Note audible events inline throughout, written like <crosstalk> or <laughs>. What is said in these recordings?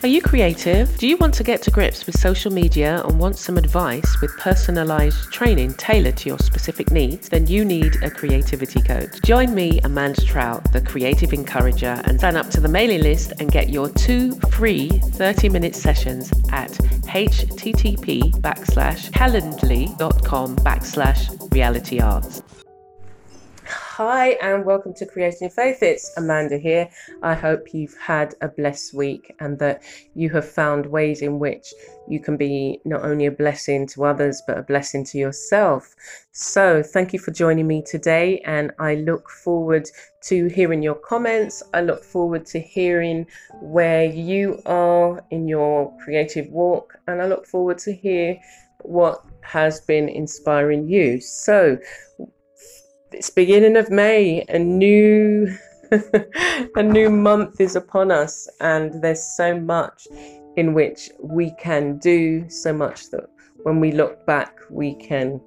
Are you creative? Do you want to get to grips with social media and want some advice with personalized training tailored to your specific needs? Then you need a creativity coach. Join me, Amanda Trout, the creative encourager, and sign up to the mailing list and get your two free 30 minute sessions at http backslash calendly.com backslash reality arts. Hi, and welcome to Creating Faith. It's Amanda here. I hope you've had a blessed week and that you have found ways in which you can be not only a blessing to others, but a blessing to yourself. So, thank you for joining me today, and I look forward to hearing your comments. I look forward to hearing where you are in your creative walk, and I look forward to hear what has been inspiring you. So, it's beginning of May, a new <laughs> a new month is upon us, and there's so much in which we can do, so much that when we look back, we can,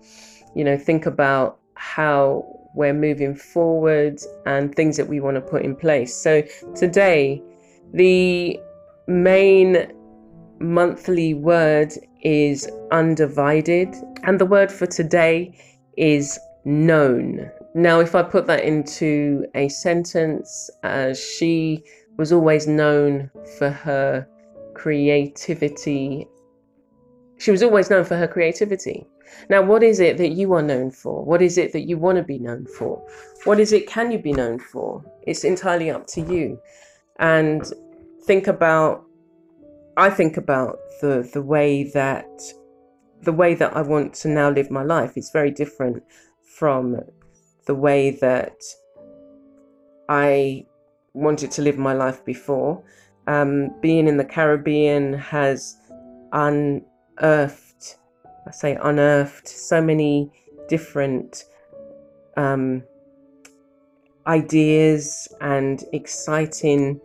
you know, think about how we're moving forward and things that we want to put in place. So today, the main monthly word is undivided, and the word for today is known. Now, if I put that into a sentence, uh, she was always known for her creativity. She was always known for her creativity. Now, what is it that you are known for? What is it that you want to be known for? What is it can you be known for? It's entirely up to you. And think about I think about the the way that the way that I want to now live my life is very different from the way that I wanted to live my life before. Um, being in the Caribbean has unearthed, I say unearthed, so many different um, ideas and exciting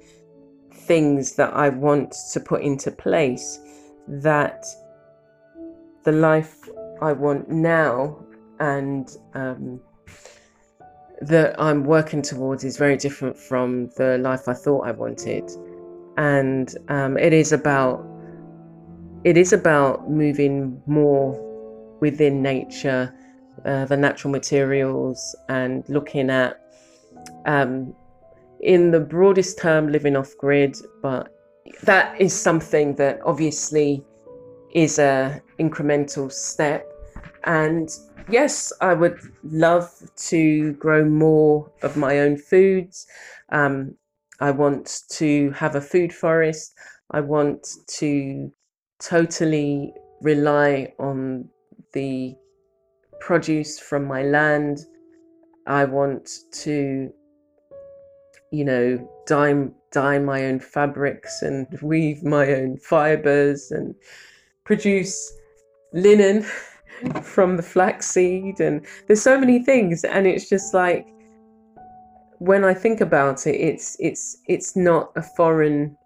things that I want to put into place that the life I want now and um, that I'm working towards is very different from the life I thought I wanted, and um, it is about it is about moving more within nature, uh, the natural materials, and looking at um, in the broadest term living off grid, but that is something that obviously is a incremental step. And yes, I would love to grow more of my own foods. Um, I want to have a food forest. I want to totally rely on the produce from my land. I want to, you know, dye, dye my own fabrics and weave my own fibers and produce linen <laughs> from the flaxseed and there's so many things and it's just like when I think about it it's it's it's not a foreign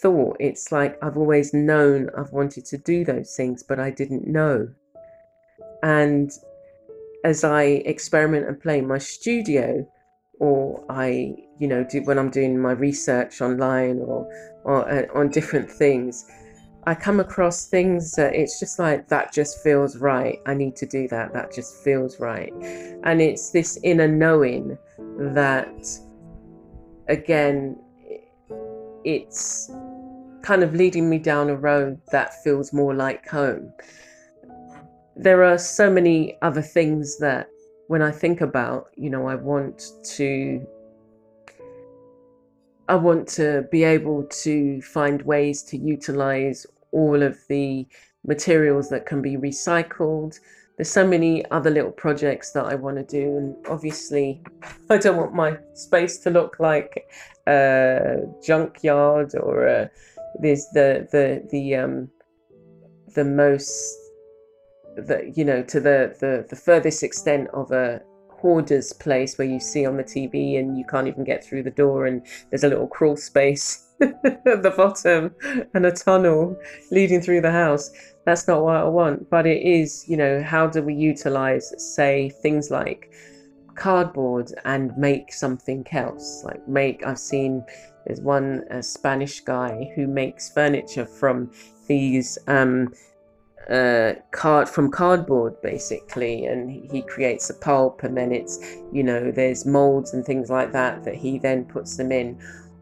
thought. It's like I've always known I've wanted to do those things but I didn't know. And as I experiment and play in my studio or I you know do when I'm doing my research online or or uh, on different things I come across things that it's just like that just feels right. I need to do that. That just feels right. And it's this inner knowing that again it's kind of leading me down a road that feels more like home. There are so many other things that when I think about, you know, I want to I want to be able to find ways to utilize all of the materials that can be recycled. There's so many other little projects that I want to do, and obviously, <laughs> I don't want my space to look like a junkyard or a, there's the the the um, the most the you know to the the, the furthest extent of a hoarder's place where you see on the TV and you can't even get through the door and there's a little crawl space <laughs> at the bottom and a tunnel leading through the house. That's not what I want. But it is, you know, how do we utilize, say, things like cardboard and make something else? Like make, I've seen there's one Spanish guy who makes furniture from these um, uh, card from cardboard basically and he creates a pulp and then it's you know there's molds and things like that that he then puts them in.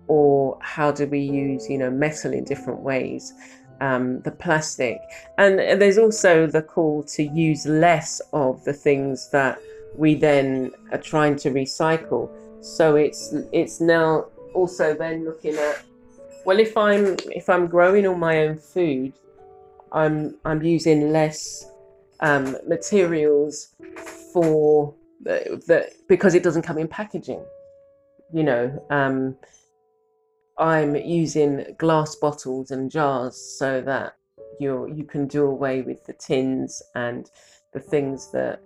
Or how do we use you know metal in different ways? Um, the plastic. And there's also the call to use less of the things that we then are trying to recycle. So it's it's now also then looking at well if i'm if i'm growing all my own food I'm I'm using less um, materials for that because it doesn't come in packaging. You know, um, I'm using glass bottles and jars so that you you can do away with the tins and the things that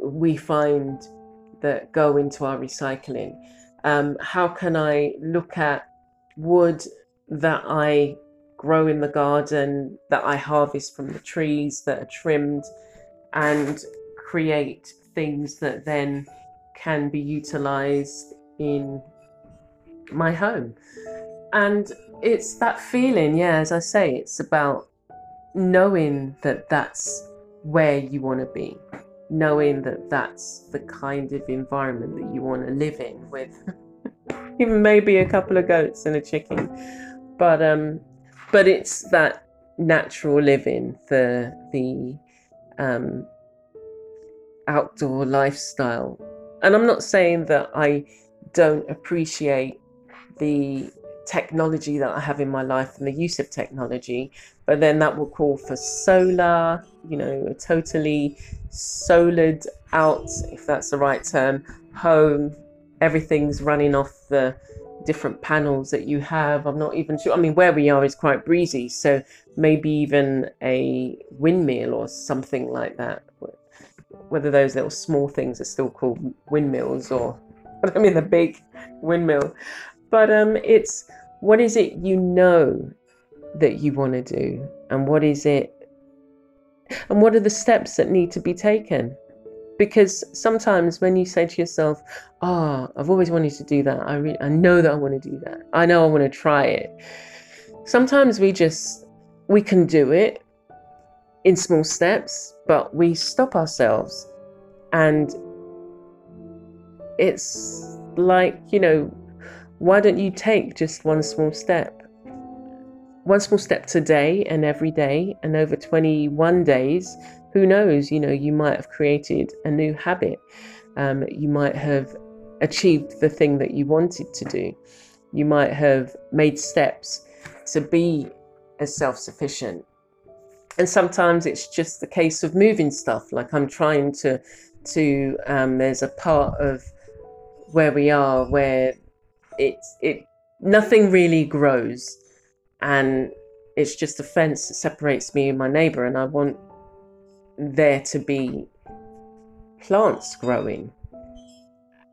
we find that go into our recycling. Um, how can I look at wood that I grow in the garden, that I harvest from the trees that are trimmed, and create things that then can be utilized in my home. And it's that feeling, yeah, as I say, it's about knowing that that's where you want to be, knowing that that's the kind of environment that you want to live in with <laughs> even maybe a couple of goats and a chicken. But um but it's that natural living, the the um, outdoor lifestyle. And I'm not saying that I don't appreciate the technology that I have in my life and the use of technology, but then that will call for solar, you know, a totally solared out, if that's the right term, home. Everything's running off the different panels that you have. I'm not even sure. I mean, where we are is quite breezy, so maybe even a windmill or something like that. Whether those little small things are still called windmills or <laughs> I mean the big windmill, but um, it's what is it you know that you want to do, and what is it, and what are the steps that need to be taken because sometimes when you say to yourself, "Oh, I've always wanted to do that. I re- I know that I want to do that. I know I want to try it." Sometimes we just we can do it in small steps, but we stop ourselves and it's like, you know, why don't you take just one small step? One small step today and every day, and over 21 days, who knows, you know, you might have created a new habit. Um, you might have achieved the thing that you wanted to do. You might have made steps to be as self sufficient. And sometimes it's just the case of moving stuff. Like I'm trying to, to um, there's a part of where we are where it's it nothing really grows, and it's just a fence that separates me and my neighbor, and I want there to be plants growing.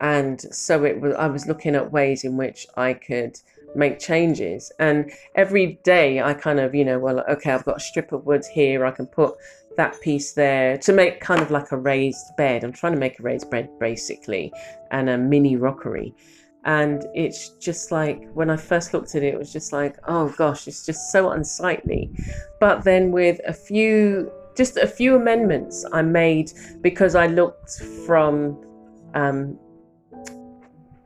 And so it was I was looking at ways in which I could make changes. And every day I kind of, you know, well, okay, I've got a strip of wood here, I can put that piece there to make kind of like a raised bed. I'm trying to make a raised bed basically and a mini rockery. And it's just like when I first looked at it, it was just like, oh gosh, it's just so unsightly. But then with a few just a few amendments I made because I looked from um,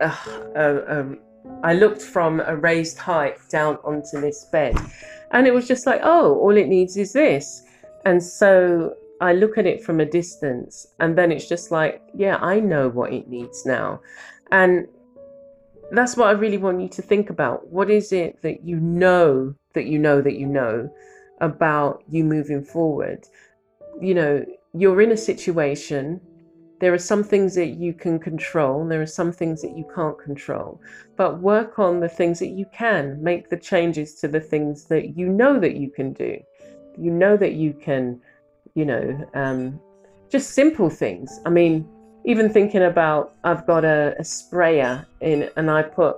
uh, uh, um, I looked from a raised height down onto this bed, and it was just like, oh, all it needs is this, and so I look at it from a distance, and then it's just like, yeah, I know what it needs now, and that's what I really want you to think about. What is it that you know that you know that you know about you moving forward. You know, you're in a situation, there are some things that you can control, there are some things that you can't control, but work on the things that you can, make the changes to the things that you know that you can do. you know that you can, you know, um, just simple things. I mean, even thinking about I've got a, a sprayer in, and I put,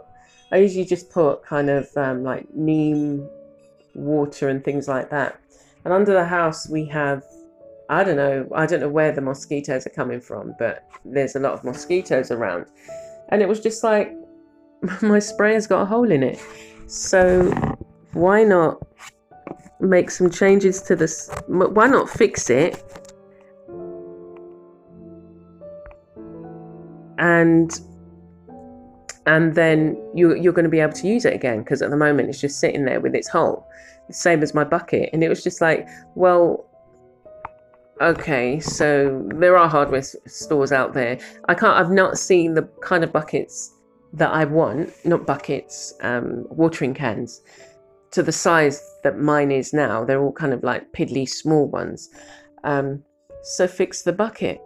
I usually just put kind of um, like neem water and things like that. And under the house, we have, I don't know, I don't know where the mosquitoes are coming from, but there's a lot of mosquitoes around. And it was just like, <laughs> my sprayer's got a hole in it. So why not make some changes to this? Why not fix it? And and then you, you're going to be able to use it again because at the moment it's just sitting there with its hole, the same as my bucket. And it was just like, well, okay, so there are hardware stores out there. I can't. I've not seen the kind of buckets that I want, not buckets, um, watering cans, to the size that mine is now. They're all kind of like piddly small ones. Um, so fix the bucket.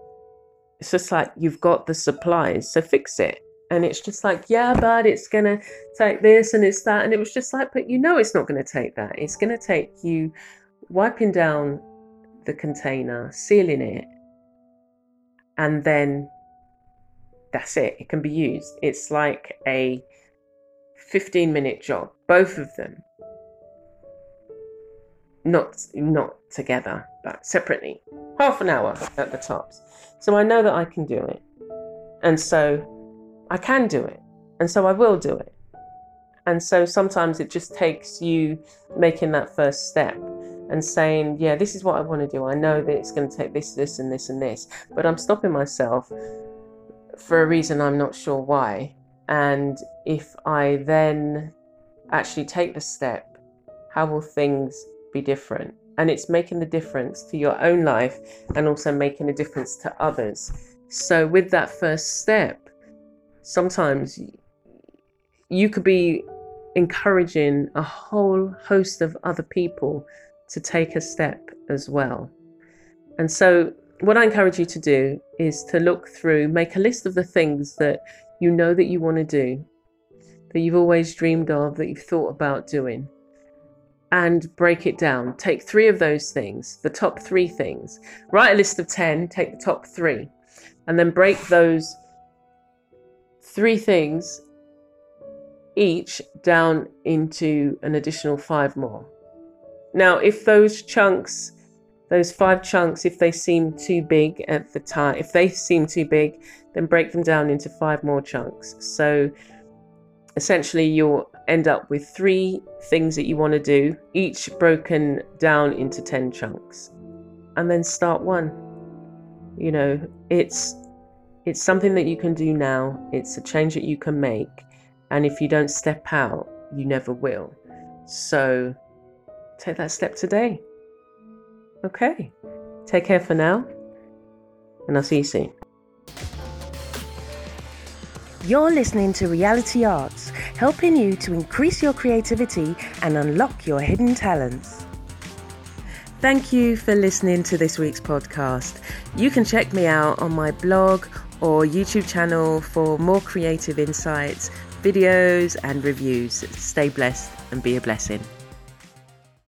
It's just like you've got the supplies, so fix it. And it's just like, yeah, but it's gonna take this and it's that. And it was just like, but you know, it's not gonna take that. It's gonna take you wiping down the container, sealing it, and then that's it. It can be used. It's like a 15 minute job, both of them. Not not together, but separately. Half an hour at the tops. So I know that I can do it. And so I can do it. And so I will do it. And so sometimes it just takes you making that first step and saying, yeah, this is what I want to do. I know that it's going to take this, this, and this, and this, but I'm stopping myself for a reason I'm not sure why. And if I then actually take the step, how will things be different? And it's making the difference to your own life and also making a difference to others. So, with that first step, sometimes you could be encouraging a whole host of other people to take a step as well. And so, what I encourage you to do is to look through, make a list of the things that you know that you want to do, that you've always dreamed of, that you've thought about doing, and break it down. Take three of those things, the top three things. Write a list of 10, take the top three, and then break those three things each down into an additional five more. Now, if those chunks those five chunks, if they seem too big at the time, if they seem too big, then break them down into five more chunks. So essentially, you'll end up with three things that you want to do, each broken down into 10 chunks. And then start one. You know, it's it's something that you can do now. It's a change that you can make. And if you don't step out, you never will. So take that step today. Okay. Take care for now, and I'll see you soon. You're listening to Reality Arts, helping you to increase your creativity and unlock your hidden talents. Thank you for listening to this week's podcast. You can check me out on my blog or YouTube channel for more creative insights, videos, and reviews. Stay blessed and be a blessing.